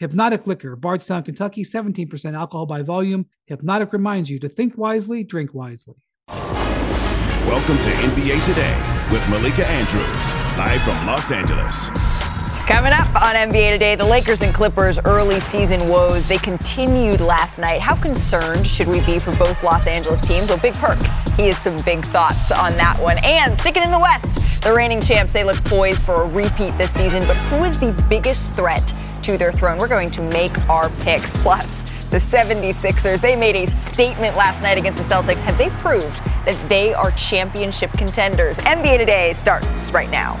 Hpnotiq Liquor, Bardstown, Kentucky, 17% alcohol by volume. Hpnotiq reminds you to think wisely, drink wisely. Welcome to NBA Today with Malika Andrews, live from Los Angeles. Coming up on NBA Today, the Lakers and Clippers early season woes. They continued last night. How concerned should we be for both Los Angeles teams? Well, Big Perk, he has some big thoughts on that one. And sticking in the West, the reigning champs, they look poised for a repeat this season. But who is the biggest threat to their throne? We're going to make our picks. Plus, the 76ers, they made a statement last night against the Celtics. Have they proved that they are championship contenders? NBA Today starts right now.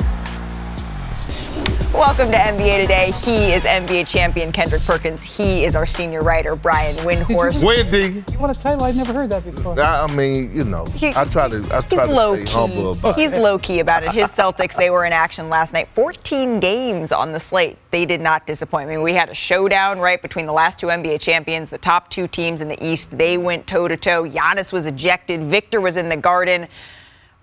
Welcome to NBA Today. He is NBA champion Kendrick Perkins. He is our senior writer, Brian Windhorst. Windy. You want a title? I've never heard that before. I mean, you know, He- I try to, I try to low stay key. humble about He's it. low key about it. His Celtics, they were in action last night. 14 games on the slate. They did not disappoint me. We had a showdown right between the last two NBA champions, the top two teams in the East. They went toe to toe. Giannis was ejected. Victor was in the Garden.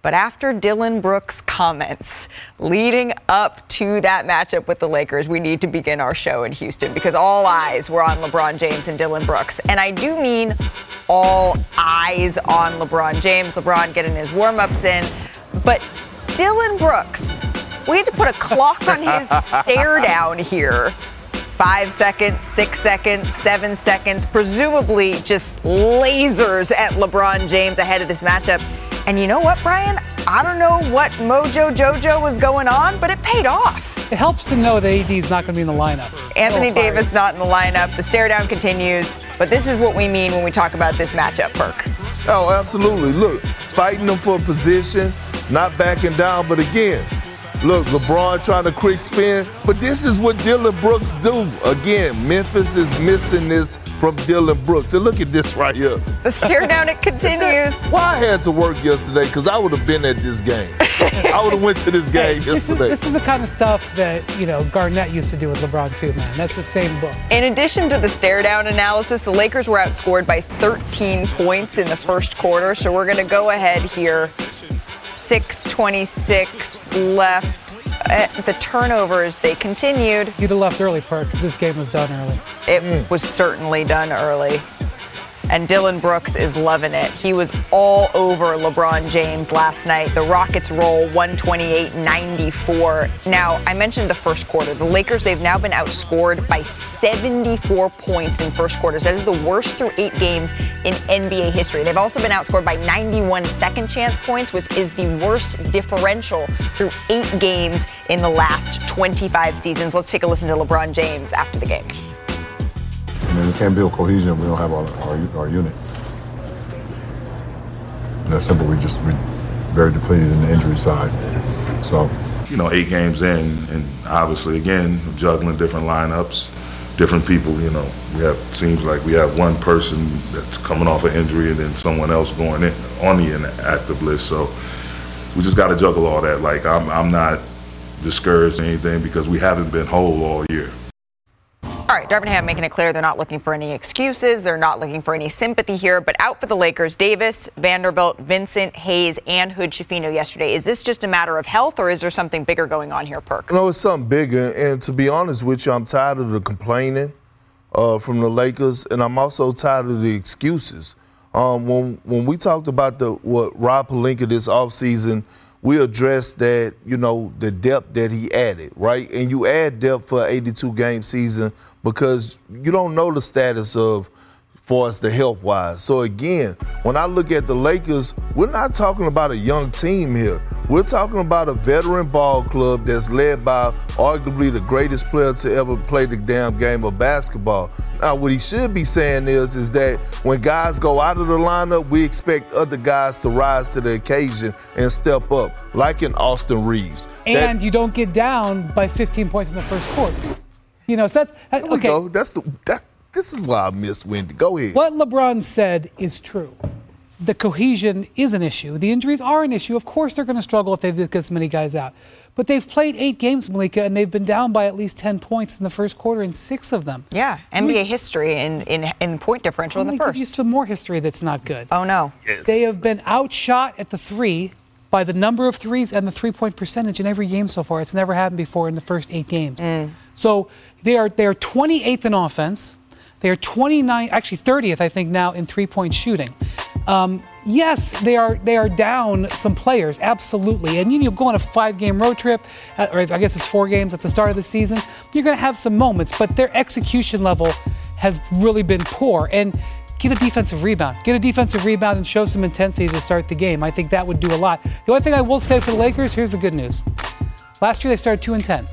But after Dillon Brooks' comments leading up to that matchup with the Lakers, we need to begin our show in Houston because all eyes were on LeBron James and Dillon Brooks. And I do mean all eyes on LeBron James, LeBron getting his warm ups in. But Dillon Brooks, we had to put a clock on his stare down here. Five seconds, six seconds, seven seconds, presumably just lasers at LeBron James ahead of this matchup. And you know what, Brian? I don't know what Mojo Jojo was going on, but it paid off. It helps to know that AD's not going to be in the lineup. Anthony Oh. Davis not in the lineup. The stare down continues, but this is what we mean when we talk about this matchup, Perk. Oh, absolutely. Look, fighting them for a position, not backing down. But again, look, LeBron trying to quick spin. But this is what Dillon Brooks do. Again, Memphis is missing this from Dillon Brooks. And look at this right here. The stare down it continues. Why I had to work yesterday? Because I would have been at this game. I would have went to this game This is, yesterday. this is the kind of stuff that, you know, Garnett used to do with LeBron, too, man. That's the same book. In addition to the stare down analysis, the Lakers were outscored by 13 points in the first quarter. So we're going to go ahead here. 6:26 left. Uh, the turnovers they continued. You'd have left early, Perk, because this game was done early. It was certainly done early. And Dillon Brooks is loving it. He was all over LeBron James last night. The Rockets roll 128 94. Now, I mentioned the first quarter. The Lakers, they've now been outscored by 74 points in first quarters. That is the worst through eight games in NBA history. They've also been outscored by 91 second chance points, which is the worst differential through eight games in the last 25 seasons. Let's take a listen to LeBron James after the game. Can't build cohesion if we don't have our, our, our unit. That's simple. We just we very depleted in the injury side. So you know, eight games in, and obviously, again, juggling different lineups, different people. You know, we have seems like we have one person that's coming off an injury, and then someone else going in on the inactive list. So we just got to juggle all that. Like I'm, I'm not discouraged or anything because we haven't been whole all year. All right, Darvin Ham making it clear they're not looking for any excuses. They're not looking for any sympathy here. But out for the Lakers, Davis, Vanderbilt, Vincent, Hayes, and Hood Schifino yesterday. Is this just a matter of health, or is there something bigger going on here, Perk? No, it's something bigger. And to be honest with you, I'm tired of the complaining uh, from the Lakers, and I'm also tired of the excuses. Um, when when we talked about the what Rob Pelinka this offseason, we addressed that you know the depth that he added, right? And you add depth for an 82 game season because you don't know the status of far us the health wise. So again, when I look at the Lakers, we're not talking about a young team here. We're talking about a veteran ball club that's led by arguably the greatest player to ever play the damn game of basketball. Now, what he should be saying is, is that when guys go out of the lineup, we expect other guys to rise to the occasion and step up, like in Austin Reaves. That- And you don't get down by 15 points in the first quarter. You know, so that's we okay. go. That's the that, this is why I miss Windy. Go ahead. What LeBron said is true. The cohesion is an issue. The injuries are an issue. Of course, they're going to struggle if they've got this many guys out. But they've played eight games, Malika, and they've been down by at least 10 points in the first quarter in six of them. Yeah, NBA history in, in, in point differential in the Let me first. give you some more history that's not good. oh, no. Yes. They have been outshot at the three by the number of threes and the three point percentage in every game so far. It's never happened before in the first eight games. Mm. So they are they are 28th in offense. They are 29, actually 30th, I think, now in three point shooting. Um, yes, they are they are down some players, absolutely. And you know, go on a five game road trip, or I guess it's four games at the start of the season. You're going to have some moments, but their execution level has really been poor. And get a defensive rebound. Get a defensive rebound and show some intensity to start the game. I think that would do a lot. The only thing I will say for the Lakers, here's the good news. Last year they started 2 and 10.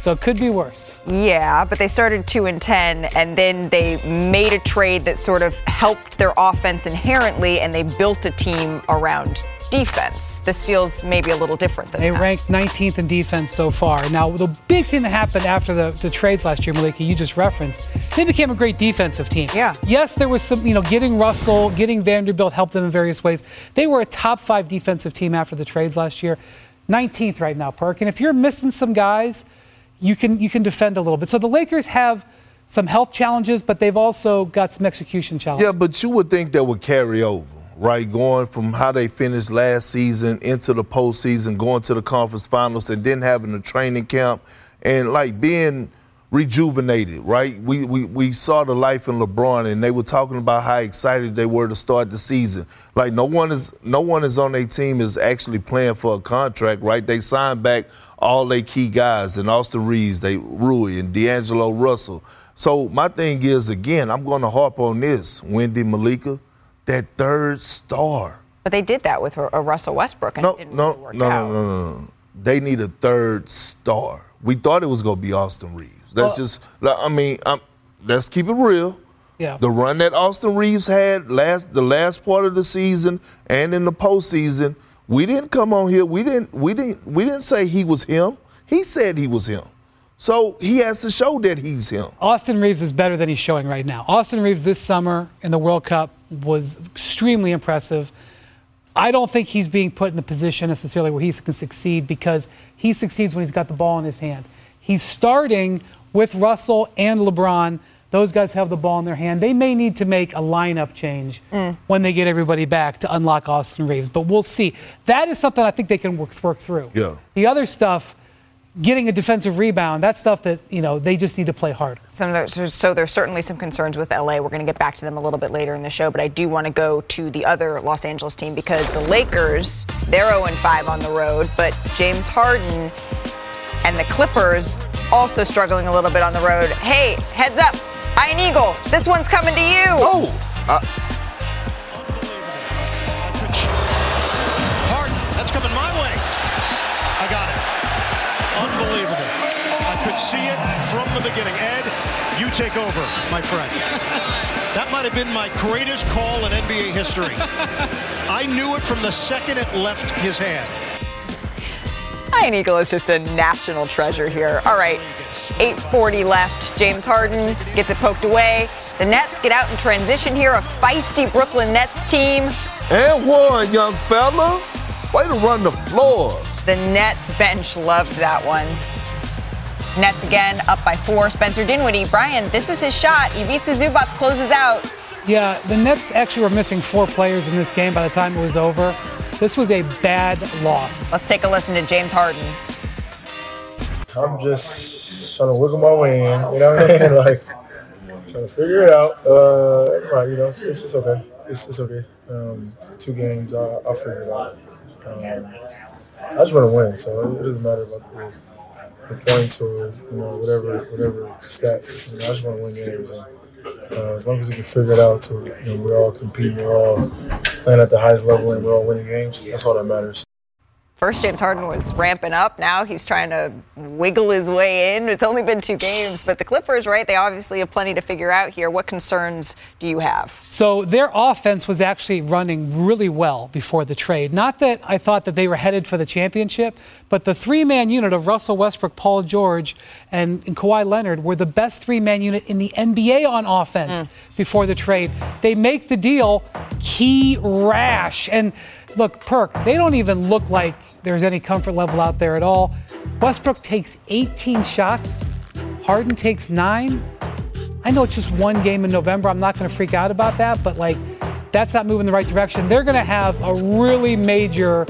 So it could be worse. Yeah, but they started 2 and 10 and then they made a trade that sort of helped their offense inherently and they built a team around defense. This feels maybe a little different than They that. ranked 19th in defense so far. Now, the big thing that happened after the, the trades last year, Malika, you just referenced, they became a great defensive team. Yeah. Yes, there was some, you know, getting Russell, getting Vanderbilt helped them in various ways. They were a top five defensive team after the trades last year. 19th right now, Perk. And if you're missing some guys, you can you can defend a little bit. So the Lakers have some health challenges, but they've also got some execution challenges. Yeah, but you would think that would carry over, right? Going from how they finished last season into the postseason, going to the conference finals, and then having a training camp, and like being rejuvenated, right? We, we we saw the life in LeBron, and they were talking about how excited they were to start the season. Like no one is no one is on their team is actually playing for a contract, right? They signed back all their key guys, and Austin Reaves, they Rui, and D'Angelo Russell. So my thing is, again, I'm going to harp on this, Windy Malika, that third star. But they did that with a, Russell Westbrook and No, it didn't no, really work no, out. no, no, no, no. They need a third star. We thought it was going to be Austin Reaves. That's Well- just, I mean, i let's keep it real. Yeah. The run that Austin Reaves had last the last part of the season and in the postseason, we didn't come on here. We didn't we didn't we didn't say he was him. He said he was him. So he has to show that he's him. Austin Reaves is better than he's showing right now. Austin Reaves this summer in the World Cup was extremely impressive. I don't think he's being put in the position necessarily where he can succeed because he succeeds when he's got the ball in his hand. He's starting with Russell and LeBron. Those guys have the ball in their hand. They may need to make a lineup change mm. when they get everybody back to unlock Austin Reaves, but we'll see. That is something I think they can work, work through. Yeah. The other stuff, getting a defensive rebound, that's stuff that, you know, they just need to play harder. Some of so there's certainly some concerns with LA. We're going to get back to them a little bit later in the show, but I do want to go to the other Los Angeles team because the Lakers, they're 0 5 on the road, but James Harden and the Clippers also struggling a little bit on the road. Hey, heads up, Iron Eagle, this one's coming to you. Oh, uh. I, Harden, that's coming my way. I got it. Unbelievable. I could see it from the beginning. Ed, you take over, my friend. That might have been my greatest call in NBA history. I knew it from the second it left his hand. Iron Eagle is just a national treasure here. All right, 8:40 left. James Harden gets it poked away. The Nets get out in transition here. A feisty Brooklyn Nets team. and one, young fella. Way to run the floors. The Nets bench loved that one. Nets again up by four. Spencer Dinwiddie. Brian, this is his shot. Ivica Zubac closes out. Yeah, the Nets actually were missing four players in this game by the time it was over. This was a bad loss. Let's take a listen to James Harden. I'm just trying to wiggle my way in. You know what I mean? Like trying to figure it out. Uh, right, you know, it's, it's, it's okay. It's, it's okay. Um, two games, I'll, I'll figure it out. Um, I just want to win, so it doesn't matter about the, the points or you know whatever whatever stats. You know, I just want to win games. And, uh, as long as we can figure it out, so you know, we're all competing, we're all playing at the highest level, and we're all winning games. That's all that matters. First, James Harden was ramping up. Now he's trying to wiggle his way in. It's only been two games, but the Clippers, right? They obviously have plenty to figure out here. What concerns do you have? So their offense was actually running really well before the trade. Not that I thought that they were headed for the championship, but the three-man unit of Russell Westbrook, Paul George, and, and Kawhi Leonard were the best three-man unit in the NBA on offense mm. before the trade. They make the deal key rash and Look, Perk, they don't even look like there's any comfort level out there at all. Westbrook takes 18 shots, Harden takes nine. I know it's just one game in November. I'm not going to freak out about that, but like, that's not moving the right direction. They're going to have a really major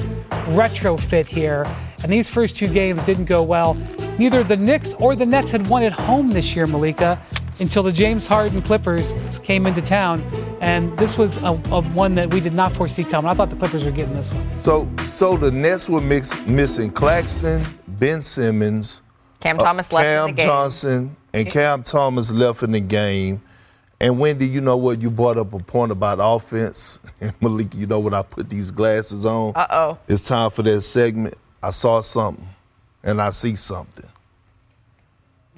retrofit here. And these first two games didn't go well. Neither the Knicks or the Nets had won at home this year, Malika until the James Harden Clippers came into town. And this was a, a, one that we did not foresee coming. I thought the Clippers were getting this one. So, so the Nets were mix, missing Claxton, Ben Simmons, Cam uh, Thomas uh, left Cam in the game. Johnson, and Cam Thomas left in the game. And Windy, you know what? You brought up a point about offense. And Malik, you know what? I put these glasses on. Uh oh. It's time for that segment. I saw something, and I see something.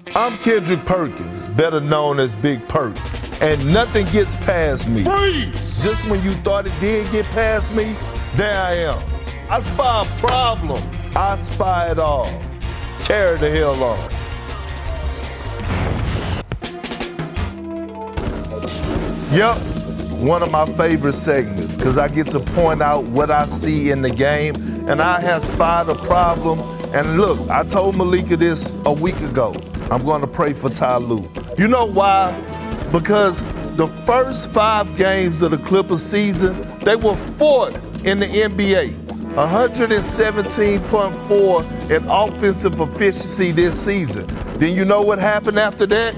I'm Kendrick Perkins, better known as Big Perk, and nothing gets past me. Freeze! Just when you thought it did get past me, there I am. I spy a problem. I spy it all. Carry the hell on. Yep, one of my favorite segments because I get to point out what I see in the game, and I have spied a problem. And look, I told Malika this a week ago. I'm going to pray for Ty Lue. You know why? Because the first five games of the Clippers season, they were fourth in the NBA. 117.4 in offensive efficiency this season. Then you know what happened after that?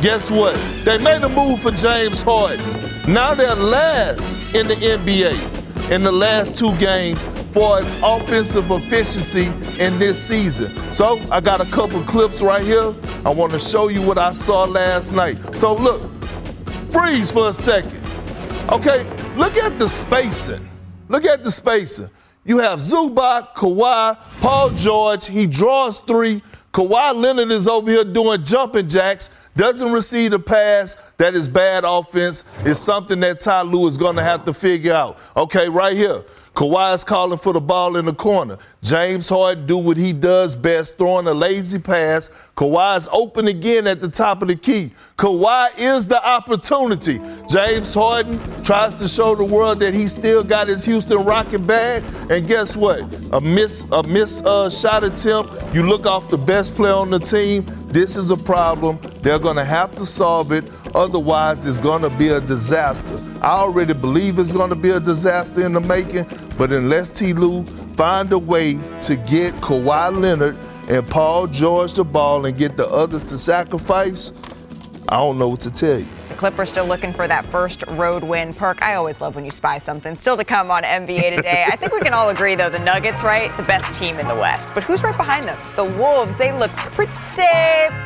Guess what? They made a move for James Harden. Now they're last in the NBA in the last two games for its offensive efficiency in this season. So I got a couple clips right here. I want to show you what I saw last night. So look, freeze for a second. Okay, look at the spacing. Look at the spacing. You have Zubac, Kawhi, Paul George. He draws three. Kawhi Leonard is over here doing jumping jacks doesn't receive a pass, that is bad offense. It's something that Ty Lue is going to have to figure out. Okay, right here. Kawhi's calling for the ball in the corner. James Harden do what he does best, throwing a lazy pass. Kawhi's open again at the top of the key. Kawhi is the opportunity. James Harden tries to show the world that he still got his Houston Rocket bag. And guess what? A miss, a miss uh, shot attempt. You look off the best player on the team. This is a problem. They're to have to solve it. Otherwise, it's going to be a disaster. I already believe it's going to be a disaster in the making, but unless Ty Lue find a way to get Kawhi Leonard and Paul George the ball and get the others to sacrifice, I don't know what to tell you. Clippers still looking for that first road win. Perk, I always love when you spy something. Still to come on NBA today. I think we can all agree, though, the Nuggets, right? The best team in the West. But who's right behind them? The Wolves. They look pretty,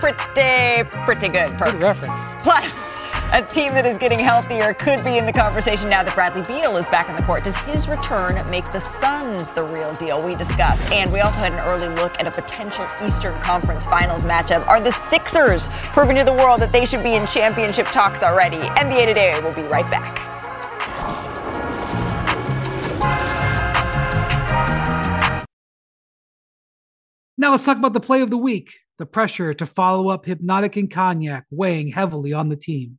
pretty, pretty good. Perk. Good reference. Plus, a team that is getting healthier could be in the conversation now that Bradley Beal is back in the court. Does his return make the Suns the real deal? We discussed. And we also had an early look at a potential Eastern Conference Finals matchup. Are the Sixers proving to the world that they should be in championship talks already? NBA Today will be right back. Now let's talk about the play of the week. The pressure to follow up Hpnotiq and Cognac weighing heavily on the team.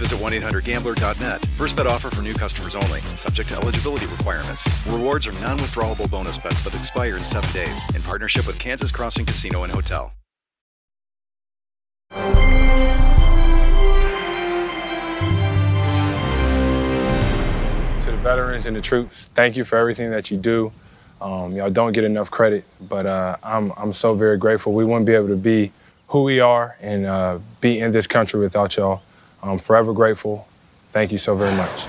visit 1-800-GAMBLER.net. First bet offer for new customers only. Subject to eligibility requirements. Rewards are non-withdrawable bonus bets that expire in seven days. In partnership with Kansas Crossing Casino and Hotel. To the veterans and the troops, thank you for everything that you do. Um, y'all don't get enough credit, but uh, I'm, I'm so very grateful. We wouldn't be able to be who we are and uh, be in this country without y'all. I'm forever grateful. Thank you so very much.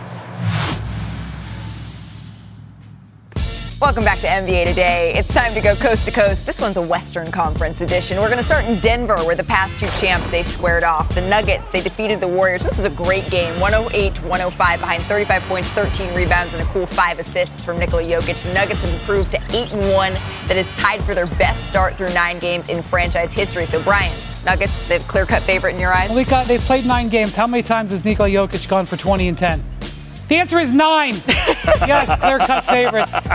Welcome back to NBA Today. It's time to go coast to coast. This one's a Western Conference edition. We're going to start in Denver, where the past two champs they squared off. The Nuggets they defeated the Warriors. This is a great game, 108-105 behind 35 points, 13 rebounds, and a cool five assists from Nikola Jokic. The Nuggets have improved to eight and one. That is tied for their best start through nine games in franchise history. So Brian, Nuggets, the clear-cut favorite in your eyes. Malika, they've played nine games. How many times has Nikola Jokic gone for 20 and 10? The answer is nine. yes, clear-cut favorites.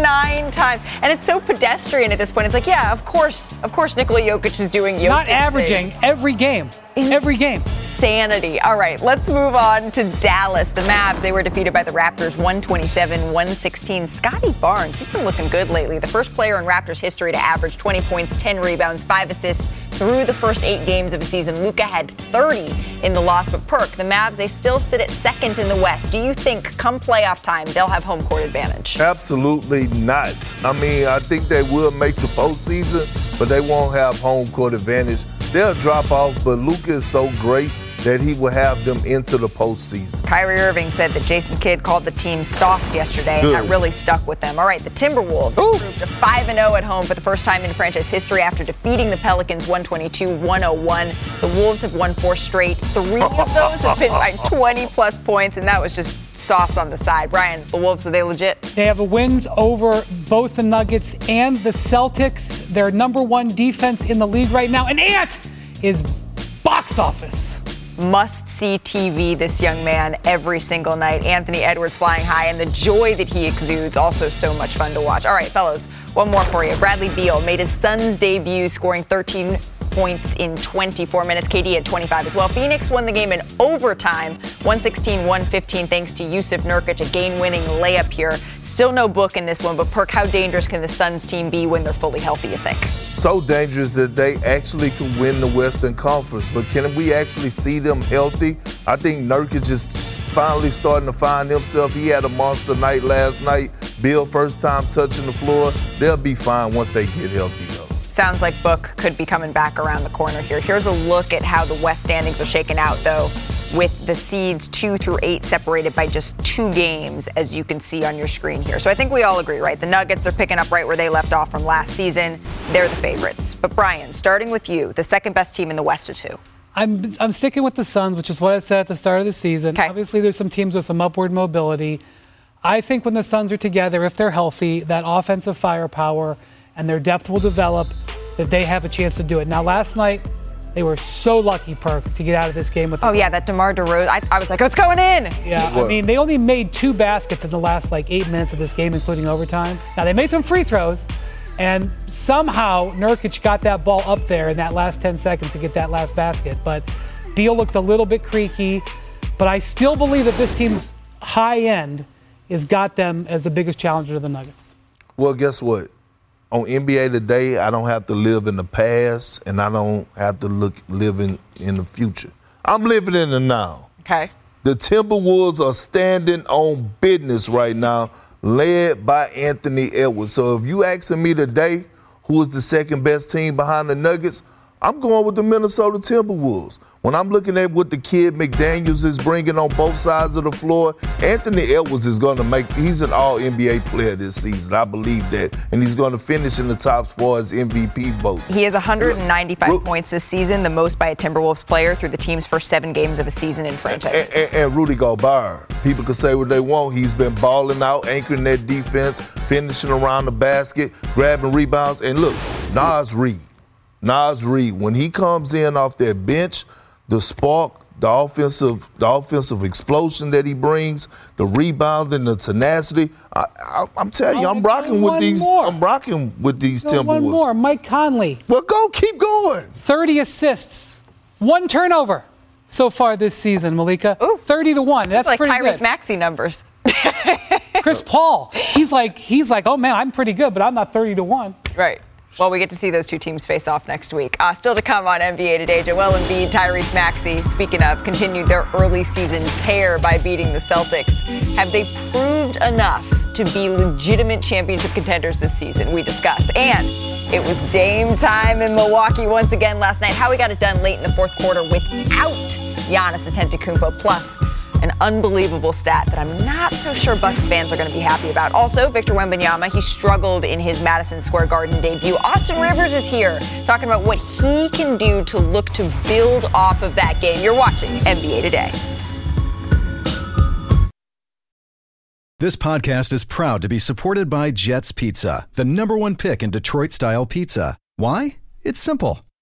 Nine times, and it's so pedestrian at this point. It's like, yeah, of course, of course, Nikola Jokic is doing Jokic Not averaging things. every game. In- Every game. Sanity. All right, let's move on to Dallas. The Mavs, they were defeated by the Raptors 127 116. Scottie Barnes, he's been looking good lately. The first player in Raptors history to average 20 points, 10 rebounds, 5 assists through the first eight games of the season. Luka had 30 in the loss, but Perk, the Mavs, they still sit at second in the West. Do you think come playoff time they'll have home court advantage? Absolutely not. I mean, I think they will make the postseason, but they won't have home court advantage. They'll drop off, but Luka is so great that he will have them into the postseason. Kyrie Irving said that Jason Kidd called the team soft yesterday, Good. and that really stuck with them. All right, the Timberwolves Ooh. improved to 5 0 at home for the first time in franchise history after defeating the Pelicans 122 101. The Wolves have won four straight. Three of those have been by 20 plus points, and that was just sauce on the side. Brian, the Wolves, are they legit? They have a wins over both the Nuggets and the Celtics. Their number one defense in the league right now. And Ant is box office. Must see TV, this young man, every single night. Anthony Edwards flying high, and the joy that he exudes, also so much fun to watch. All right, fellas, one more for you. Bradley Beal made his Suns debut, scoring 13 points in 24 minutes. KD had 25 as well. Phoenix won the game in overtime, 116-115, thanks to Jusuf Nurkic, a game-winning layup here. Still no book in this one, but Perk, how dangerous can the Suns team be when they're fully healthy, you think? So dangerous that they actually can win the Western Conference. But can we actually see them healthy? I think Nurkic is finally starting to find himself. He had a monster night last night. Bill, first time touching the floor. They'll be fine once they get healthy, though. Sounds like Book could be coming back around the corner here. Here's a look at how the West standings are shaken out, though, with the seeds two through eight separated by just two games, as you can see on your screen here. So I think we all agree, right? The Nuggets are picking up right where they left off from last season. They're the favorites. But Brian, starting with you, the second best team in the West is who? I'm, I'm sticking with the Suns, which is what I said at the start of the season. Okay. Obviously, there's some teams with some upward mobility. I think when the Suns are together, if they're healthy, that offensive firepower and their depth will develop, that they have a chance to do it. Now, last night, they were so lucky, Perk, to get out of this game with. Oh, yeah, that DeMar DeRozan. I, I was like, oh, it's going in. Yeah, I mean, they only made two baskets in the last like eight minutes of this game, including overtime. Now they made some free throws, and somehow Nurkic got that ball up there in that last 10 seconds to get that last basket. But Beal looked a little bit creaky, but I still believe that this team's high end has got them as the biggest challenger to the Nuggets. Well, guess what? On NBA today, I don't have to live in the past and I don't have to look live in, in the future. I'm living in the now. Okay. The Timberwolves are standing on business right now, led by Anthony Edwards. So if you asking me today who is the second best team behind the Nuggets, I'm going with the Minnesota Timberwolves. When I'm looking at what the kid McDaniels is bringing on both sides of the floor, Anthony Edwards is going to make, he's an all NBA player this season. I believe that. And he's going to finish in the top four as MVP vote. He has 195 points this season, the most by a Timberwolves player through the team's first seven games of a season in franchise. And, and, and Rudy Gobert. People can say what they want. He's been balling out, anchoring that defense, finishing around the basket, grabbing rebounds. And look, Naz Reid. Naz Reid, when he comes in off that bench, the spark, the offensive, the offensive explosion that he brings, the rebounding, the tenacity. I, am telling you, oh, I'm rocking with these. More. I'm rocking with these no, Timberwolves. One more, Mike Conley. Well, go, keep going. 30 assists, one turnover so far this season, Malika. Ooh. 30 to one. That's, That's like pretty Tyrese good. Maxey numbers. Chris Paul, he's like, he's like, oh man, I'm pretty good, but I'm not 30 to one. Right. Well, we get to see those two teams face off next week. Uh, still to come on NBA Today, Joel Embiid, Tyrese Maxey, speaking of, continued their early season tear by beating the Celtics. Have they proved enough to be legitimate championship contenders this season? We discuss. And it was Dame time in Milwaukee once again last night. How we got it done late in the fourth quarter without Giannis Antetokounmpo. Plus, an unbelievable stat that I'm not so sure Bucks fans are going to be happy about. Also, Victor Wembanyama, he struggled in his Madison Square Garden debut. Austin Rivers is here talking about what he can do to look to build off of that game. You're watching NBA Today. This podcast is proud to be supported by Jets Pizza, the number one pick in Detroit style pizza. Why? It's simple.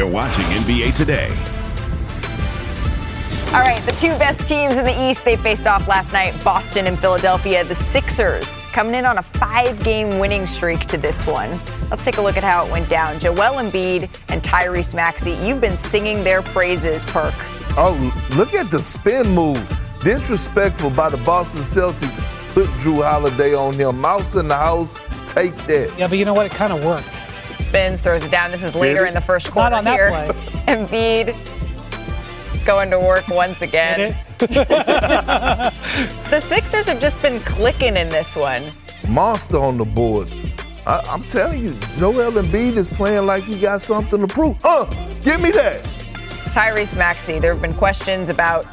You're watching NBA Today. All right, the two best teams in the East, they faced off last night Boston and Philadelphia. The Sixers coming in on a five game winning streak to this one. Let's take a look at how it went down. Joel Embiid and Tyrese Maxey, you've been singing their praises, Perk. Oh, look at the spin move. Disrespectful by the Boston Celtics. Put Jrue Holiday on him. Mouse in the house, take that. Yeah, but you know what? It kind of worked. Spins, throws it down. This is later in the first quarter Not on that here. play. Embiid going to work once again. the Sixers have just been clicking in this one. Monster on the boards. I, I'm telling you, Joel Embiid is playing like he got something to prove. Uh, give me that. Tyrese Maxey, there have been questions about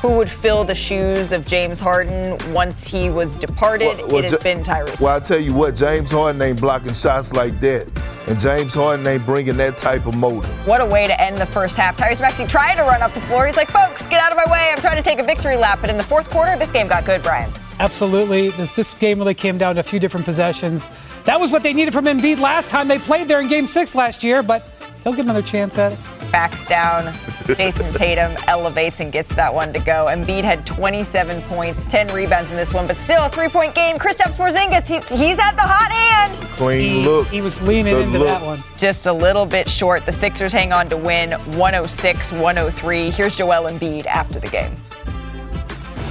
who would fill the shoes of James Harden once he was departed. Well, well, it has Ja- been Tyrese. Well, I tell you what, James Harden ain't blocking shots like that. And James Harden ain't bringing that type of motor. What a way to end the first half. Tyrese Maxey tried to run up the floor. He's like, folks, get out of my way. I'm trying to take a victory lap. But in the fourth quarter, this game got good, Brian. Absolutely. This, this game really came down to a few different possessions. That was what they needed from Embiid last time they played there in game six last year, but he'll get another chance at it. Backs down. Jayson Tatum elevates and gets that one to go. Embiid had 27 points, 10 rebounds in this one, but still a three-point game. Kristaps Porzingis, he, he's at the hot hand. Clean He, look. he was leaning The into look. that one. Just a little bit short. The Sixers hang on to win 106-103. Here's Joel Embiid after the game.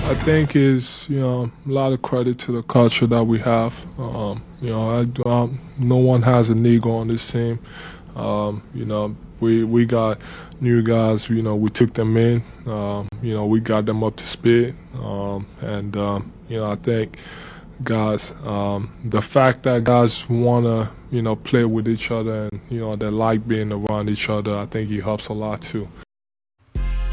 I think is you know a lot of credit to the culture that we have. Um, you know, I, um, no one has an ego on this team. Um, you know, we we got new guys. You know, we took them in. Um, you know, we got them up to speed. Um, and um, you know, I think guys, um, the fact that guys wanna you know play with each other and you know they like being around each other, I think it helps a lot too.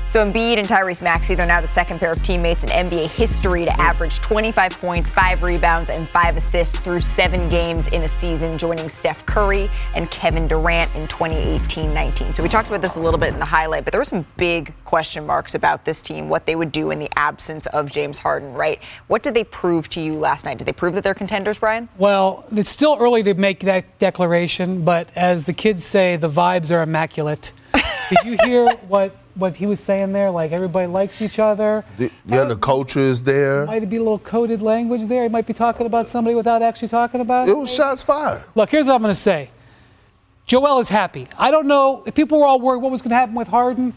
So Embiid and Tyrese Maxey, they're now the second pair of teammates in NBA history to average 25 points, five rebounds, and five assists through seven games in a season, joining Steph Curry and Kevin Durant in 2018-19. So we talked about this a little bit in the highlight, but there were some big question marks about this team, what they would do in the absence of James Harden, right? What did they prove to you last night? Did they prove that they're contenders, Brian? Well, it's still early to make that declaration, but as the kids say, the vibes are immaculate. Did you hear what what he was saying there? Like everybody likes each other. The, yeah, the culture is there. Might be a little coded language there. He might be talking about somebody without actually talking about it. It was shots fired. Look, here's what I'm going to say. Joel is happy. I don't know if people were all worried what was going to happen with Harden.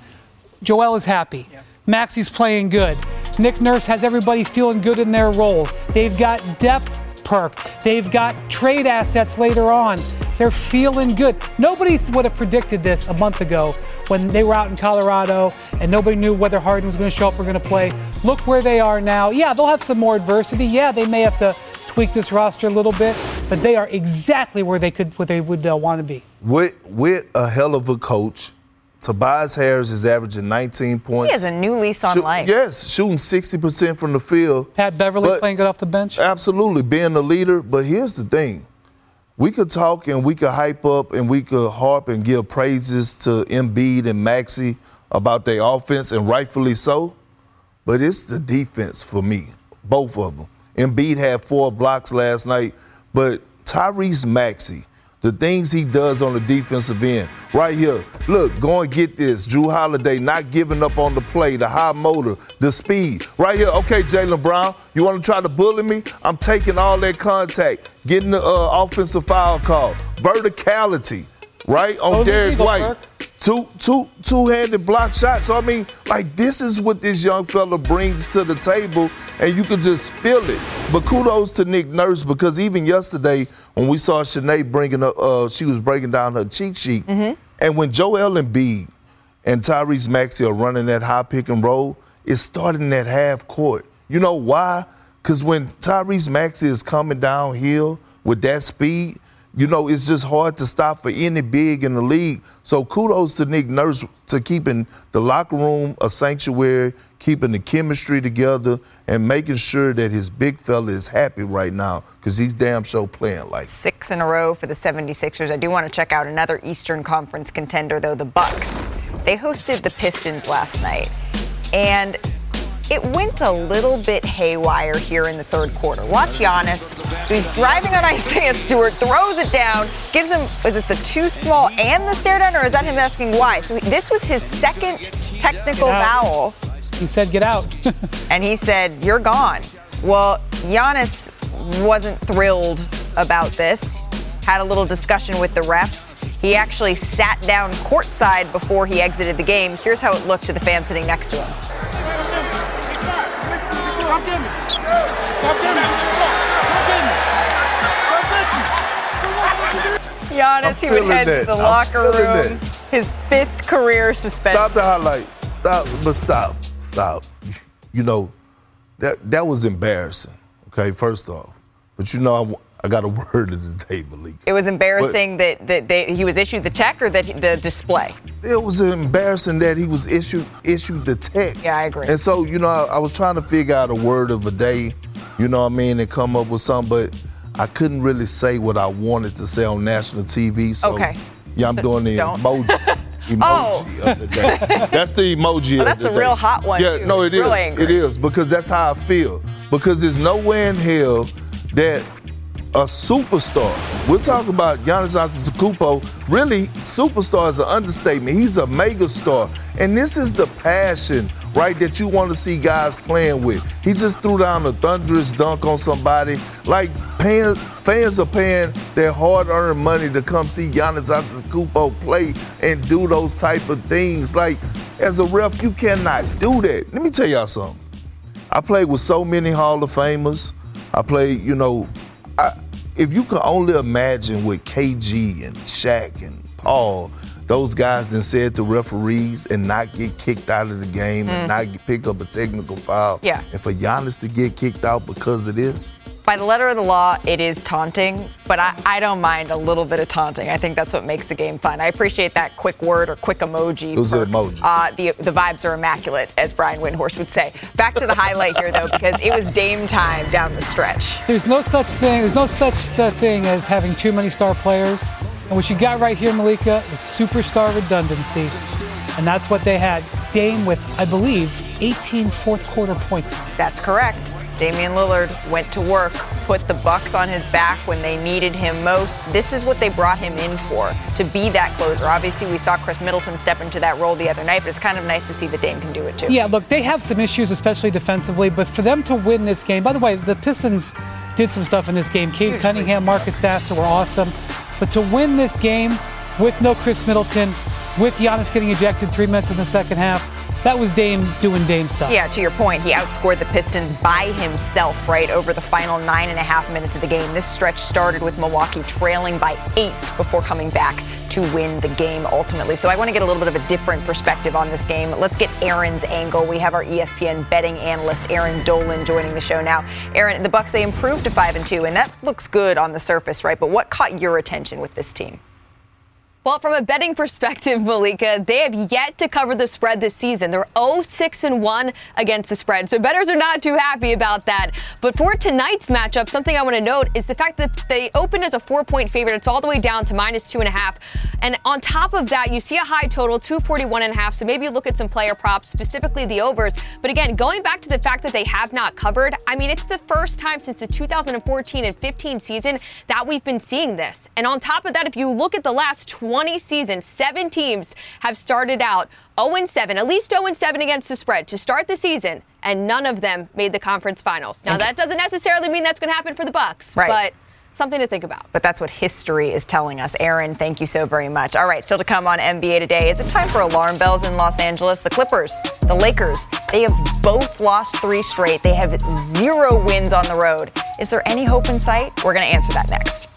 Joel is happy. Yeah. Maxey's playing good. Nick Nurse has everybody feeling good in their roles. They've got depth perk. They've got trade assets later on. They're feeling good. Nobody would have predicted this a month ago when they were out in Colorado and nobody knew whether Harden was going to show up or going to play. Look where they are now. Yeah, they'll have some more adversity. Yeah, they may have to tweak this roster a little bit, but they are exactly where they could, what they would uh, want to be. With with a hell of a coach, Tobias Harris is averaging 19 points. He has a new lease on Shoot, life. Yes, shooting 60% from the field. Pat Beverley playing good off the bench. Absolutely, being the leader. But here's the thing we could talk and we could hype up and we could harp and give praises to Embiid and Maxey about their offense, and rightfully so. But it's the defense for me, both of them. Embiid had four blocks last night, but Tyrese Maxey – the things he does on the defensive end. Right here, look, go and get this. Jrue Holiday not giving up on the play, the high motor, the speed. Right here, okay, Jaylen Brown, you want to try to bully me? I'm taking all that contact, getting the uh, offensive foul call, verticality, right on oh, Derrick White. Two, two, two-handed block shots. So I mean, like this is what this young fella brings to the table, and you can just feel it. But kudos to Nick Nurse because even yesterday when we saw Shanae bringing up, uh, she was breaking down her cheat sheet, mm-hmm. and when Joel Embiid and Tyrese Maxey are running that high pick and roll, it's starting at half court. You know why? Because when Tyrese Maxey is coming downhill with that speed, you know, it's just hard to stop for any big in the league. So kudos to Nick Nurse to keeping the locker room a sanctuary, keeping the chemistry together, and making sure that his big fella is happy right now because he's damn sure playing like six in a row for the 76ers. I do want to check out another Eastern Conference contender though, the Bucks. They hosted the Pistons last night. And it went a little bit haywire here in the third quarter. Watch Giannis. So he's driving on Isaiah Stewart, throws it down, gives him, is it the too small and the stare down, or is that him asking why? So this was his second technical foul. He said, get out. and he said, you're gone. Well, Giannis wasn't thrilled about this, had a little discussion with the refs. He actually sat down courtside before he exited the game. Here's how it looked to the fan sitting next to him. Giannis, he would head that. to the I'm locker room. That. His fifth career suspension. Stop the highlight. Stop, but stop, stop. You know, that that was embarrassing. Okay, first off, but you know, I, got a word of the day, Malik. It was embarrassing but, that, that they, he was issued the tech or that he, the display. It was embarrassing that he was issued issued the tech. Yeah, I agree. And so, you know, I, I was trying to figure out a word of the day, you know what I mean, and come up with something, but I couldn't really say what I wanted to say on national TV. So, okay. yeah, I'm doing the emoji. emoji oh. of the day. That's the emoji oh, that's a real hot one. Yeah, too. no, it is. Angry. It is because that's how I feel. Because there's nowhere in hell that a superstar. We're talking about Giannis Antetokounmpo. Really, superstar is an understatement. He's a mega star, and this is the passion, right, that you want to see guys playing with. He just threw down a thunderous dunk on somebody. Like paying, fans are paying their hard-earned money to come see Giannis Antetokounmpo play and do those type of things. Like as a ref, you cannot do that. Let me tell y'all something. I played with so many Hall of Famers. I played, you know, I, if you could only imagine what KG and Shaq and Paul, those guys then said to referees and not get kicked out of the game mm. and not pick up a technical foul. Yeah. And for Giannis to get kicked out because of this, by the letter of the law, it is taunting, but I, I, don't mind a little bit of taunting. I think that's what makes the game fun. I appreciate that quick word or quick emoji. It was an emoji. Uh, the, the vibes are immaculate, as Brian Windhorst would say. Back to the highlight here, though, because it was Dame time down the stretch. There's no such thing. There's no such thing as having too many star players. And what you got right here, Malika, is superstar redundancy. And that's what they had. Dame with, I believe, 18 fourth quarter points. That's correct. Damian Lillard went to work, put the Bucks on his back when they needed him most. This is what they brought him in for, to be that closer. Obviously, we saw Khris Middleton step into that role the other night, but it's kind of nice to see that Dame can do it too. Yeah, look, they have some issues, especially defensively, but for them to win this game, by the way, the Pistons did some stuff in this game. Cade Cunningham, Marcus Sasser were awesome. But to win this game with no Khris Middleton, with Giannis getting ejected three minutes in the second half, that was Dame doing Dame stuff. Yeah, to your point, he outscored the Pistons by himself, right, over the final nine and a half minutes of the game. This stretch started with Milwaukee trailing by eight before coming back to win the game ultimately. So I want to get a little bit of a different perspective on this game. Let's get Aaron's angle. We have our ESPN betting analyst Aaron Dolan joining the show now. Aaron, the Bucks they improved to five and two, and that looks good on the surface, right? But what caught your attention with this team? Well, from a betting perspective, Malika, they have yet to cover the spread this season. They're 0-6 and 1 against the spread. So bettors are not too happy about that. But for tonight's matchup, something I want to note is the fact that they opened as a four-point favorite. It's all the way down to minus two and a half. And on top of that, you see a high total, 241 and a half. So maybe look at some player props, specifically the overs. But again, going back to the fact that they have not covered, I mean, it's the first time since the 2014 and 15 season that we've been seeing this. And on top of that, if you look at the last 20 20 seasons, seven teams have started out 0 7, at least 0 7 against the spread to start the season, and none of them made the conference finals. Now, that doesn't necessarily mean that's going to happen for the Bucks, right. but something to think about. But that's what history is telling us. Aaron, thank you so very much. All right, still to come on NBA today. Is it time for alarm bells in Los Angeles? The Clippers, the Lakers, they have both lost three straight. They have zero wins on the road. Is there any hope in sight? We're going to answer that next.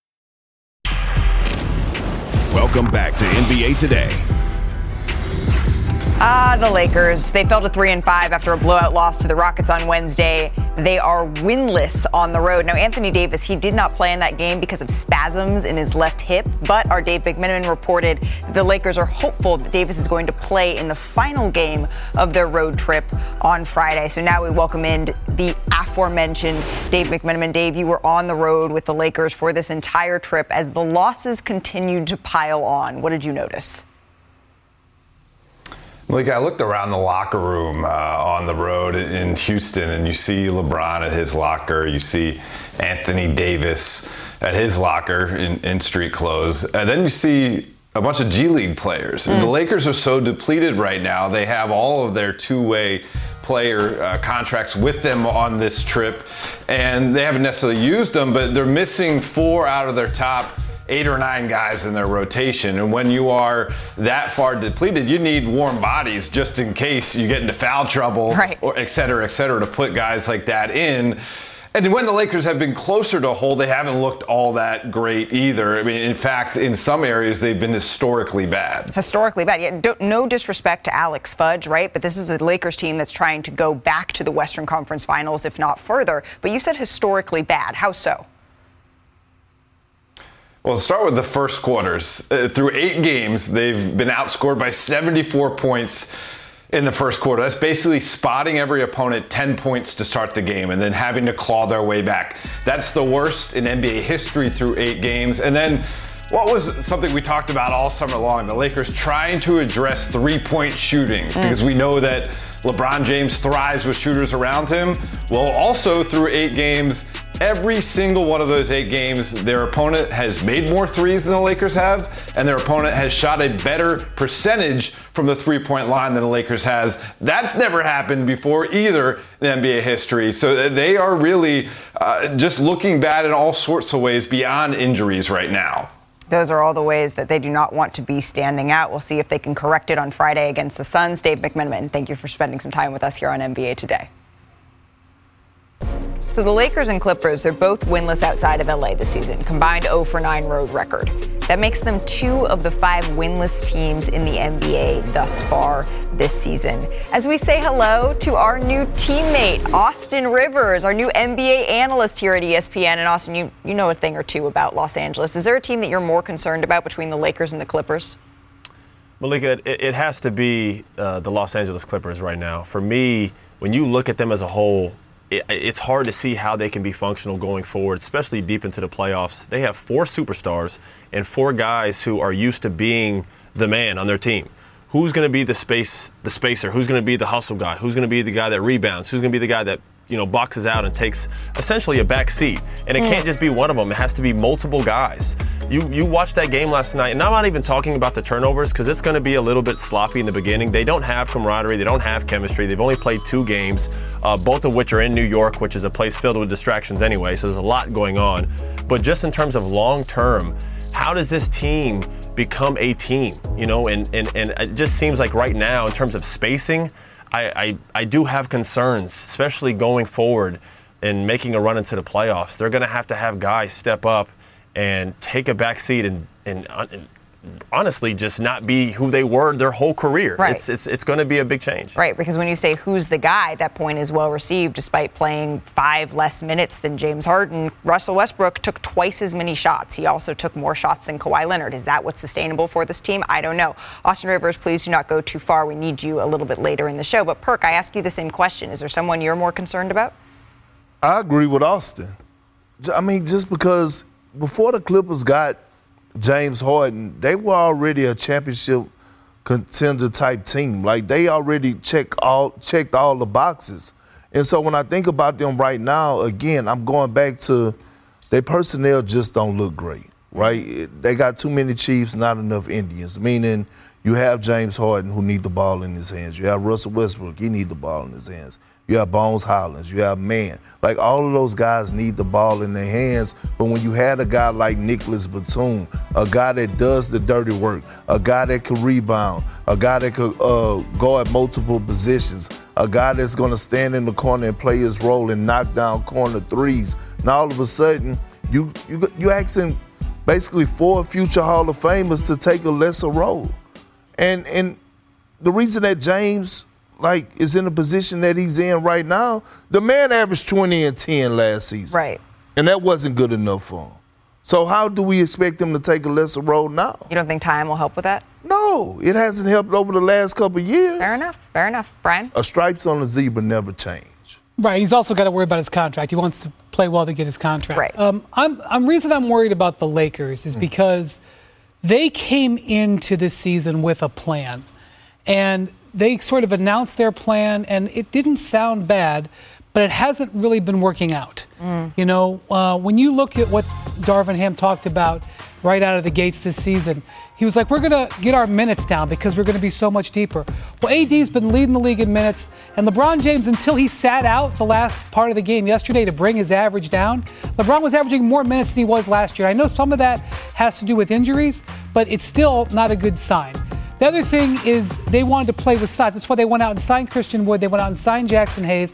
Welcome back to NBA Today. Ah, the Lakers. They fell to 3 and 5 after a blowout loss to the Rockets on Wednesday. They are winless on the road. Now, Anthony Davis, he did not play in that game because of spasms in his left hip, but our Dave McMenamin reported the Lakers are hopeful that Davis is going to play in the final game of their road trip on Friday. So now we welcome in the aforementioned Dave McMenamin. Dave, you were on the road with the Lakers for this entire trip as the losses continued to pile on. What did you notice? Like I looked around the locker room uh, on the road in Houston, and you see LeBron at his locker, you see Anthony Davis at his locker in, in street clothes, and then you see a bunch of G League players. Mm. The Lakers are so depleted right now; they have all of their two-way player uh, contracts with them on this trip, and they haven't necessarily used them, but they're missing four out of their top eight or nine guys in their rotation. And when you are that far depleted, you need warm bodies just in case you get into foul trouble, right. or et cetera, et cetera, to put guys like that in. And when the Lakers have been closer to a hole, they haven't looked all that great either. I mean, in fact, in some areas, they've been historically bad. Historically bad. Yeah, no disrespect to Alex Fudge, right? But this is a Lakers team that's trying to go back to the Western Conference Finals, if not further. But you said historically bad. How so? Well, start with the first quarters. Uh, through eight games, they've been outscored by 74 points in the first quarter. That's basically spotting every opponent 10 points to start the game and then having to claw their way back. That's the worst in NBA history through eight games. And then what was something we talked about all summer long? The Lakers trying to address three point shooting mm. because we know that LeBron James thrives with shooters around him. Well, also through eight games, every single one of those eight games, their opponent has made more threes than the Lakers have, and their opponent has shot a better percentage from the three point line than the Lakers has. That's never happened before either in NBA history. So they are really uh, just looking bad in all sorts of ways beyond injuries right now. Those are all the ways that they do not want to be standing out. We'll see if they can correct it on Friday against the Suns. Dave McMenamin, thank you for spending some time with us here on NBA Today. So the Lakers and Clippers, they're both winless outside of LA this season, combined 0 for 9 road record. That makes them two of the five winless teams in the NBA thus far this season. As we say hello to our new teammate, Austin Rivers, our new NBA analyst here at ESPN. And Austin, you, you know a thing or two about Los Angeles. Is there a team that you're more concerned about between the Lakers and the Clippers? Malika, it, it has to be uh, the Los Angeles Clippers right now. For me, when you look at them as a whole, it, it's hard to see how they can be functional going forward, especially deep into the playoffs. They have four superstars and four guys who are used to being the man on their team. Who's going to be the space, the spacer? Who's going to be the hustle guy? Who's going to be the guy that rebounds? Who's going to be the guy that you know boxes out and takes essentially a back seat? And it mm. can't just be one of them. It has to be multiple guys. You you watched that game last night, and I'm not even talking about the turnovers because it's going to be a little bit sloppy in the beginning. They don't have camaraderie, they don't have chemistry. They've only played two games, uh, both of which are in New York, which is a place filled with distractions anyway. So there's a lot going on. But just in terms of long term, how does this team become a team? You know, and and and it just seems like right now, in terms of spacing, I I, I do have concerns, especially going forward and making a run into the playoffs. They're going to have to have guys step up and take a back seat and, and, uh, and honestly just not be who they were their whole career. Right. It's it's, it's going to be a big change. Right, because when you say who's the guy, that point is well received despite playing 5 less minutes than James Harden. Russell Westbrook took twice as many shots. He also took more shots than Kawhi Leonard. Is that what's sustainable for this team? I don't know. Austin Rivers, please do not go too far. We need you a little bit later in the show. But Perk, I ask you the same question. Is there someone you're more concerned about? I agree with Austin. I mean, just because before the Clippers got James Harden, they were already a championship contender type team. Like they already check all checked all the boxes. And so when I think about them right now, again, I'm going back to their personnel just don't look great, right? They got too many Chiefs, not enough Indians. Meaning you have James Harden who need the ball in his hands. You have Russell Westbrook, he need the ball in his hands. You have Bones Hyland, You have Man. Like all of those guys need the ball in their hands. But when you had a guy like Nicolas Batum, a guy that does the dirty work, a guy that can rebound, a guy that could uh, go at multiple positions, a guy that's going to stand in the corner and play his role and knock down corner threes. Now all of a sudden, you you you asking basically four future Hall of Famers to take a lesser role, and and the reason that James like is in the position that he's in right now, the man averaged 20 and 10 last season. Right. And that wasn't good enough for him. So how do we expect him to take a lesser role now? You don't think time will help with that? No, it hasn't helped over the last couple years. Fair enough. Fair enough. Brian? A stripes on a zebra never change. Right. He's also got to worry about his contract. He wants to play well to get his contract. Right. Um, I'm, I'm reason I'm worried about the Lakers is mm. because they came into this season with a plan. And they sort of announced their plan, and it didn't sound bad, but it hasn't really been working out. Mm. You know, uh, when you look at what Darvin Ham talked about right out of the gates this season, he was like, "We're going to get our minutes down because we're going to be so much deeper." Well, AD's been leading the league in minutes, and LeBron James, until he sat out the last part of the game yesterday to bring his average down, LeBron was averaging more minutes than he was last year. I know some of that has to do with injuries, but it's still not a good sign. The other thing is they wanted to play with size. That's why they went out and signed Christian Wood. They went out and signed Jaxson Hayes.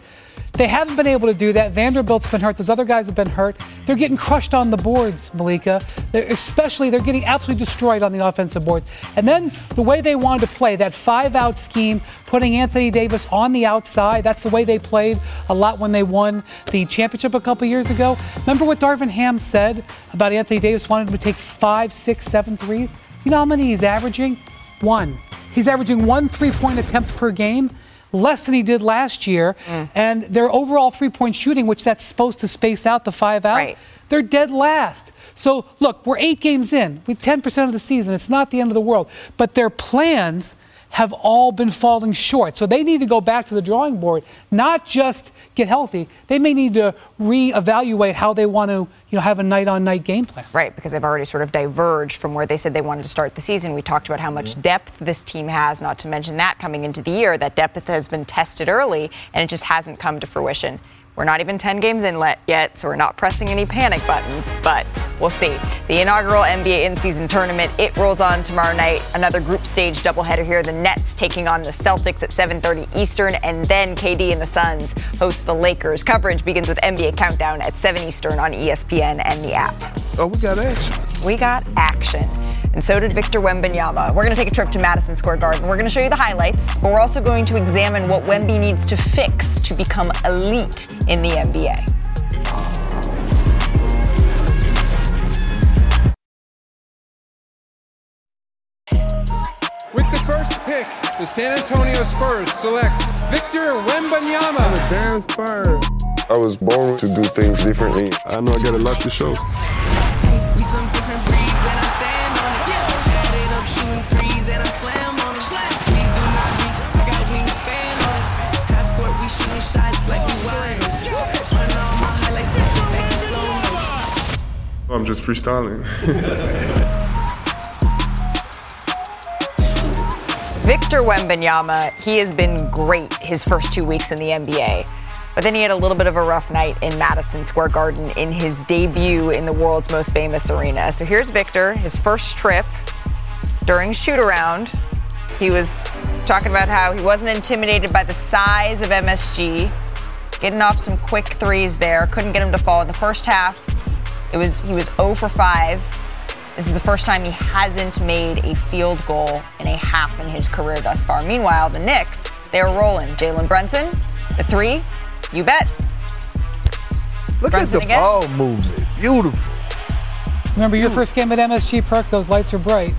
They haven't been able to do that. Vanderbilt's been hurt. Those other guys have been hurt. They're getting crushed on the boards, Malika. They're, especially, they're getting absolutely destroyed on the offensive boards. And then the way they wanted to play, that five out scheme, putting Anthony Davis on the outside, that's the way they played a lot when they won the championship a couple years ago. Remember what Darvin Ham said about Anthony Davis wanting to take five, six, seven threes? You know how many he's averaging? One. He's averaging one three point attempt per game, less than he did last year. Mm. And their overall three point shooting, which that's supposed to space out the five out, right. they're dead last. So look, we're eight games in with 10% of the season. It's not the end of the world. But their plans have all been falling short. So they need to go back to the drawing board, not just get healthy. They may need to reevaluate how they want to, you know, have a night-on-night game plan. Right, because they've already sort of diverged from where they said they wanted to start the season. We talked about how much Mm-hmm. depth this team has, not to mention that coming into the year, that depth has been tested early and it just hasn't come to fruition. We're not even 10 games in yet, so we're not pressing any panic buttons, but we'll see. The inaugural NBA in-season tournament, it rolls on tomorrow night. Another group stage doubleheader here. The Nets taking on the Celtics at 7:30 Eastern, and then KD and the Suns host the Lakers. Coverage begins with NBA Countdown at 7 Eastern on ESPN and the app. Oh, we got action. We got action. And so did Victor Wembanyama. We're going to take a trip to Madison Square Garden. We're going to show you the highlights, but we're also going to examine what Wemby needs to fix to become elite in the NBA. With the first pick, the San Antonio Spurs select Victor Wembanyama. I'm a damn Spurs. I was born to do things differently. I know I got a lot to show. Oh, I'm just freestyling. Victor Wembanyama, he has been great his first two weeks in the NBA. But then he had a little bit of a rough night in Madison Square Garden in his debut in the world's most famous arena. So here's Victor, his first trip during shoot around. He was talking about how he wasn't intimidated by the size of MSG, getting off some quick threes there, couldn't get him to fall in the first half. It was he was 0 for 5. This is the first time he hasn't made a field goal in a half in his career thus far. Meanwhile, the Knicks, they're rolling. Jalen Brunson, the three, you bet. Look Brunson at the again. ball movement. Beautiful. Remember your first game at MSG Perk? Those lights are bright.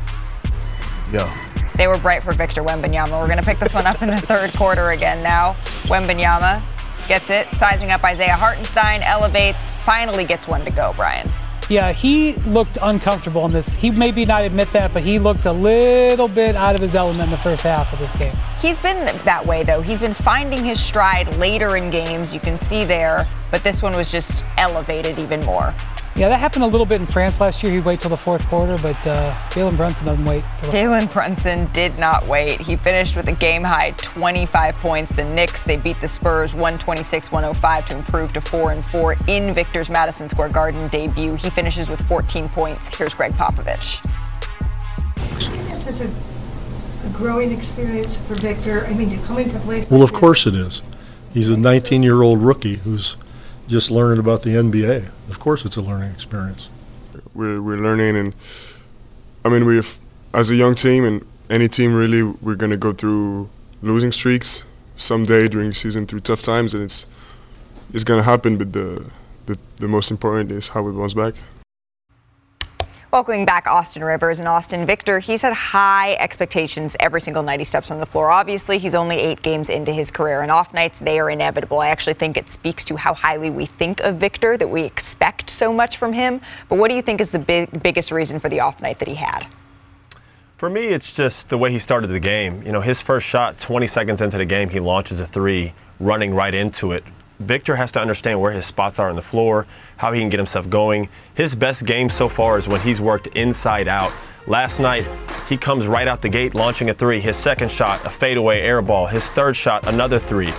Yeah. They were bright for Victor Wembanyama. We're going to pick this one up in the third quarter again now. Wembanyama gets it, sizing up Isaiah Hartenstein, elevates, finally gets one to go, Brian. Yeah, he looked uncomfortable in this. He maybe not admit that, but he looked a little bit out of his element in the first half of this game. He's been that way, though. He's been finding his stride later in games. You can see there, but this one was just elevated even more. Yeah, that happened a little bit in France last year. He'd wait till the fourth quarter, but uh, Jalen Brunson doesn't wait. Till the- Jalen Brunson did not wait. He finished with a game high 25 points. The Knicks, they beat the Spurs 126 105 to improve to 4 and 4 in Victor's Madison Square Garden debut. He finishes with 14 points. Here's Gregg Popovich. This is a, a growing experience for Victor. I mean, to come into place. Well, like of course it is. He's a 19 year old rookie who's just learning about the NBA. Of course, it's a learning experience. we're, we're learning and I mean we've as a young team and any team really we're going to go through losing streaks someday during the season through tough times and it's it's going to happen but the, the the most important is how we bounce back. Welcoming back Austin Rivers and Austin Victor. He's had high expectations every single night he steps on the floor. Obviously, he's only eight games into his career, and off nights, they are inevitable. I actually think it speaks to how highly we think of Victor, that we expect so much from him. But what do you think is the big, biggest reason for the off night that he had? For me, it's just the way he started the game. You know, his first shot, 20 seconds into the game, he launches a three, running right into it. Victor has to understand where his spots are on the floor, how he can get himself going. His best game so far is when he's worked inside out. Last night, he comes right out the gate launching a three. His second shot, a fadeaway air ball. His third shot, another three.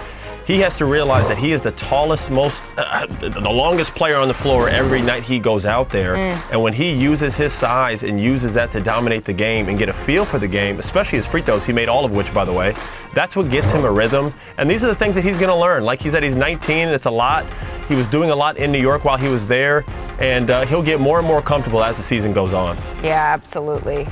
He has to realize that he is the tallest, most, uh, the longest player on the floor every night he goes out there. Mm. And when he uses his size and uses that to dominate the game and get a feel for the game, especially his free throws, he made all of which, by the way, that's what gets him a rhythm. And these are the things that he's going to learn. Like he said, he's 19, and it's a lot. He was doing a lot in New York while he was there, and uh, he'll get more and more comfortable as the season goes on. Yeah, absolutely.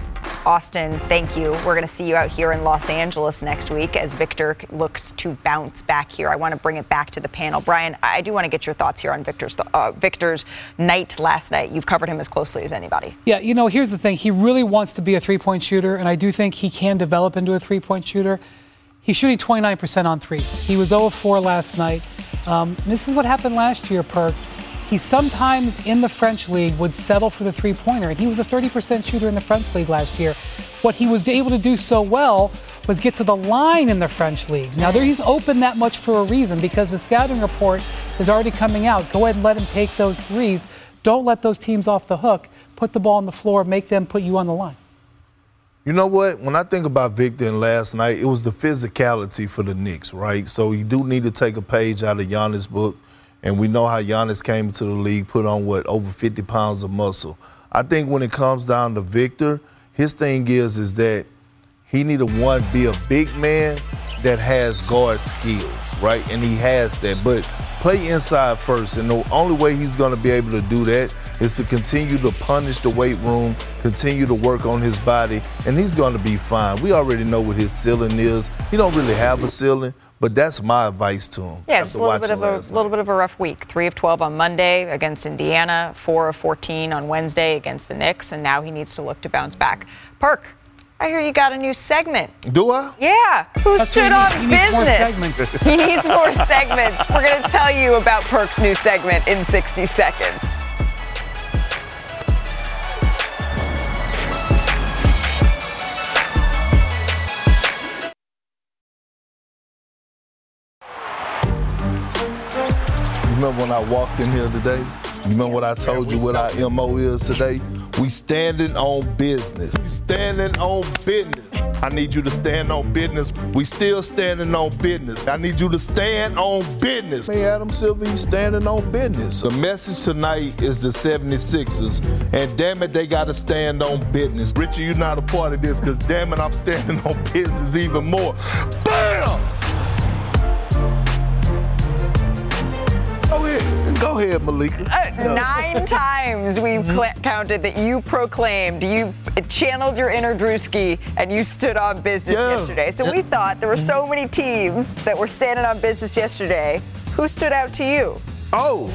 Austin, thank you. We're going to see you out here in Los Angeles next week as Victor looks to bounce back here. I want to bring it back to the panel. Brian, I do want to get your thoughts here on Victor's uh, Victor's night last night. You've covered him as closely as anybody. Yeah, you know, here's the thing. He really wants to be a three point shooter, and I do think he can develop into a three point shooter. He's shooting 29% on threes. He was 0 4 last night. Um, this is what happened last year, Perk. He sometimes in the French league would settle for the three pointer, and he was a 30% shooter in the French league last year. What he was able to do so well was get to the line in the French league. Now, there, he's open that much for a reason because the scouting report is already coming out. Go ahead and let him take those threes. Don't let those teams off the hook. Put the ball on the floor, make them put you on the line. You know what? When I think about Victor and last night, it was the physicality for the Knicks, right? So you do need to take a page out of Giannis' book. And we know how Giannis came into the league, put on what, over 50 pounds of muscle. I think when it comes down to Victor, his thing is is that he need to one be a big man that has guard skills, right? And he has that. But play inside first. And the only way he's going to be able to do that is to continue to punish the weight room, continue to work on his body, and he's going to be fine. We already know what his ceiling is. He don't really have a ceiling, but that's my advice to him. Yeah, just a little bit of a little bit of a rough week. Three of 12 on Monday against Indiana, four of 14 on Wednesday against the Knicks, and now he needs to look to bounce back. Perk, I hear you got a new segment. Do I? Yeah. Who That's stood what on he needs- he needs more segments. he needs more segments. We're going to tell you about Perk's new segment in 60 seconds. When I walked in here today? You remember what I told you what our MO is today? We standing on business. We standing on business. I need you to stand on business. We still standing on business. I need you to stand on business. Hey, Adam Silver, you standing on business. The message tonight is the 76ers, and damn it, they gotta stand on business. Richard, you're not a part of this, because damn it, I'm standing on business even more. Go ahead, Malika. Uh, Nine times we Mm-hmm. cl- counted that you proclaimed, you channeled your inner Drewski, and you stood on business Yeah. yesterday. So we thought there were so Mm-hmm. many teams that were standing on business yesterday. Who stood out to you? Oh,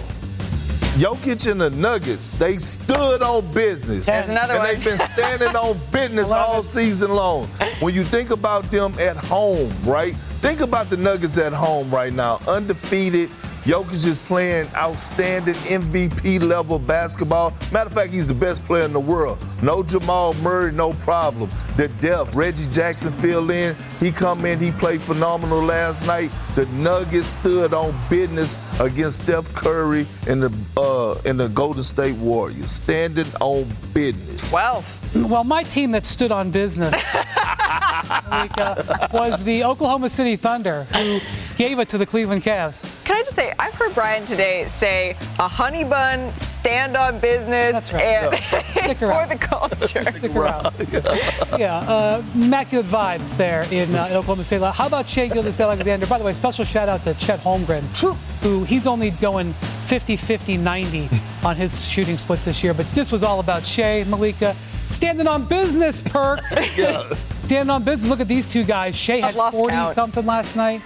Jokic and the Nuggets, they stood on business. There's another and one. they've been standing on business all season long. When you think about them at home, right? Think about the Nuggets at home right now, undefeated. Jokic is playing outstanding MVP level basketball. Matter of fact, he's the best player in the world. No Jamal Murray, no problem. The depth, Reggie Jackson filled in. He come in, he played phenomenal last night. The Nuggets stood on business against Steph Curry and the uh, and the Golden State Warriors, standing on business. Well, Well, my team that stood on business Malika, was the Oklahoma City Thunder, who gave it to the Cleveland Cavs. Can I just say, I've heard Brian today say a honey bun, stand on business, and for the culture. Stick around. yeah, uh, immaculate vibes there in, uh, in Oklahoma City. How about Shai Gilgeous-Alexander? By the way, special shout out to Chet Holmgren, who he's only going 50 50 90 on his shooting splits this year. But this was all about Shai, Malika, standing on business, perk. Standing on business. Look at these two guys. Shai had 40 count. something last night.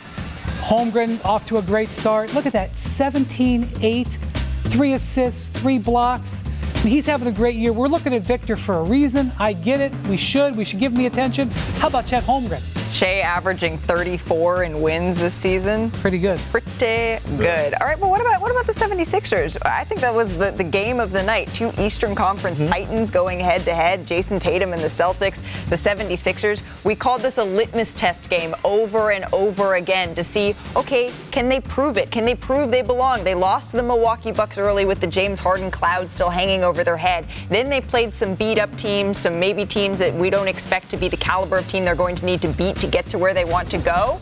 Holmgren off to a great start. Look at that 17 8, three assists, three blocks. He's having a great year. We're looking at Victor for a reason. I get it. We should. We should give him the attention. How about Chet Holmgren? Shai averaging 34 in wins this season. Pretty good. Pretty good. All right, but what about what about the 76ers? I think that was the, the game of the night. Two Eastern Conference mm-hmm. Titans going head to head. Jayson Tatum and the Celtics, the 76ers. We called this a litmus test game over and over again to see, okay, can they prove it? Can they prove they belong? They lost to the Milwaukee Bucks early with the James Harden cloud still hanging over their head. Then they played some beat up teams, some maybe teams that we don't expect to be the caliber of team they're going to need to beat to get to where they want to go.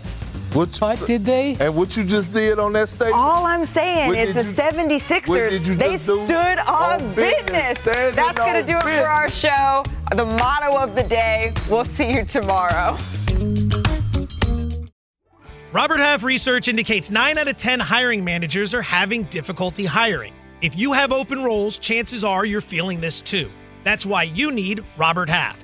What, but did they? And what you just did on that stage? All I'm saying What is did the you- 76ers, they stood on, On business. business. That's going to do it for our show. The motto of the day. We'll see you tomorrow. Robert Half research indicates 9 out of 10 hiring managers are having difficulty hiring. If you have open roles, chances are you're feeling this too. That's why you need Robert Half.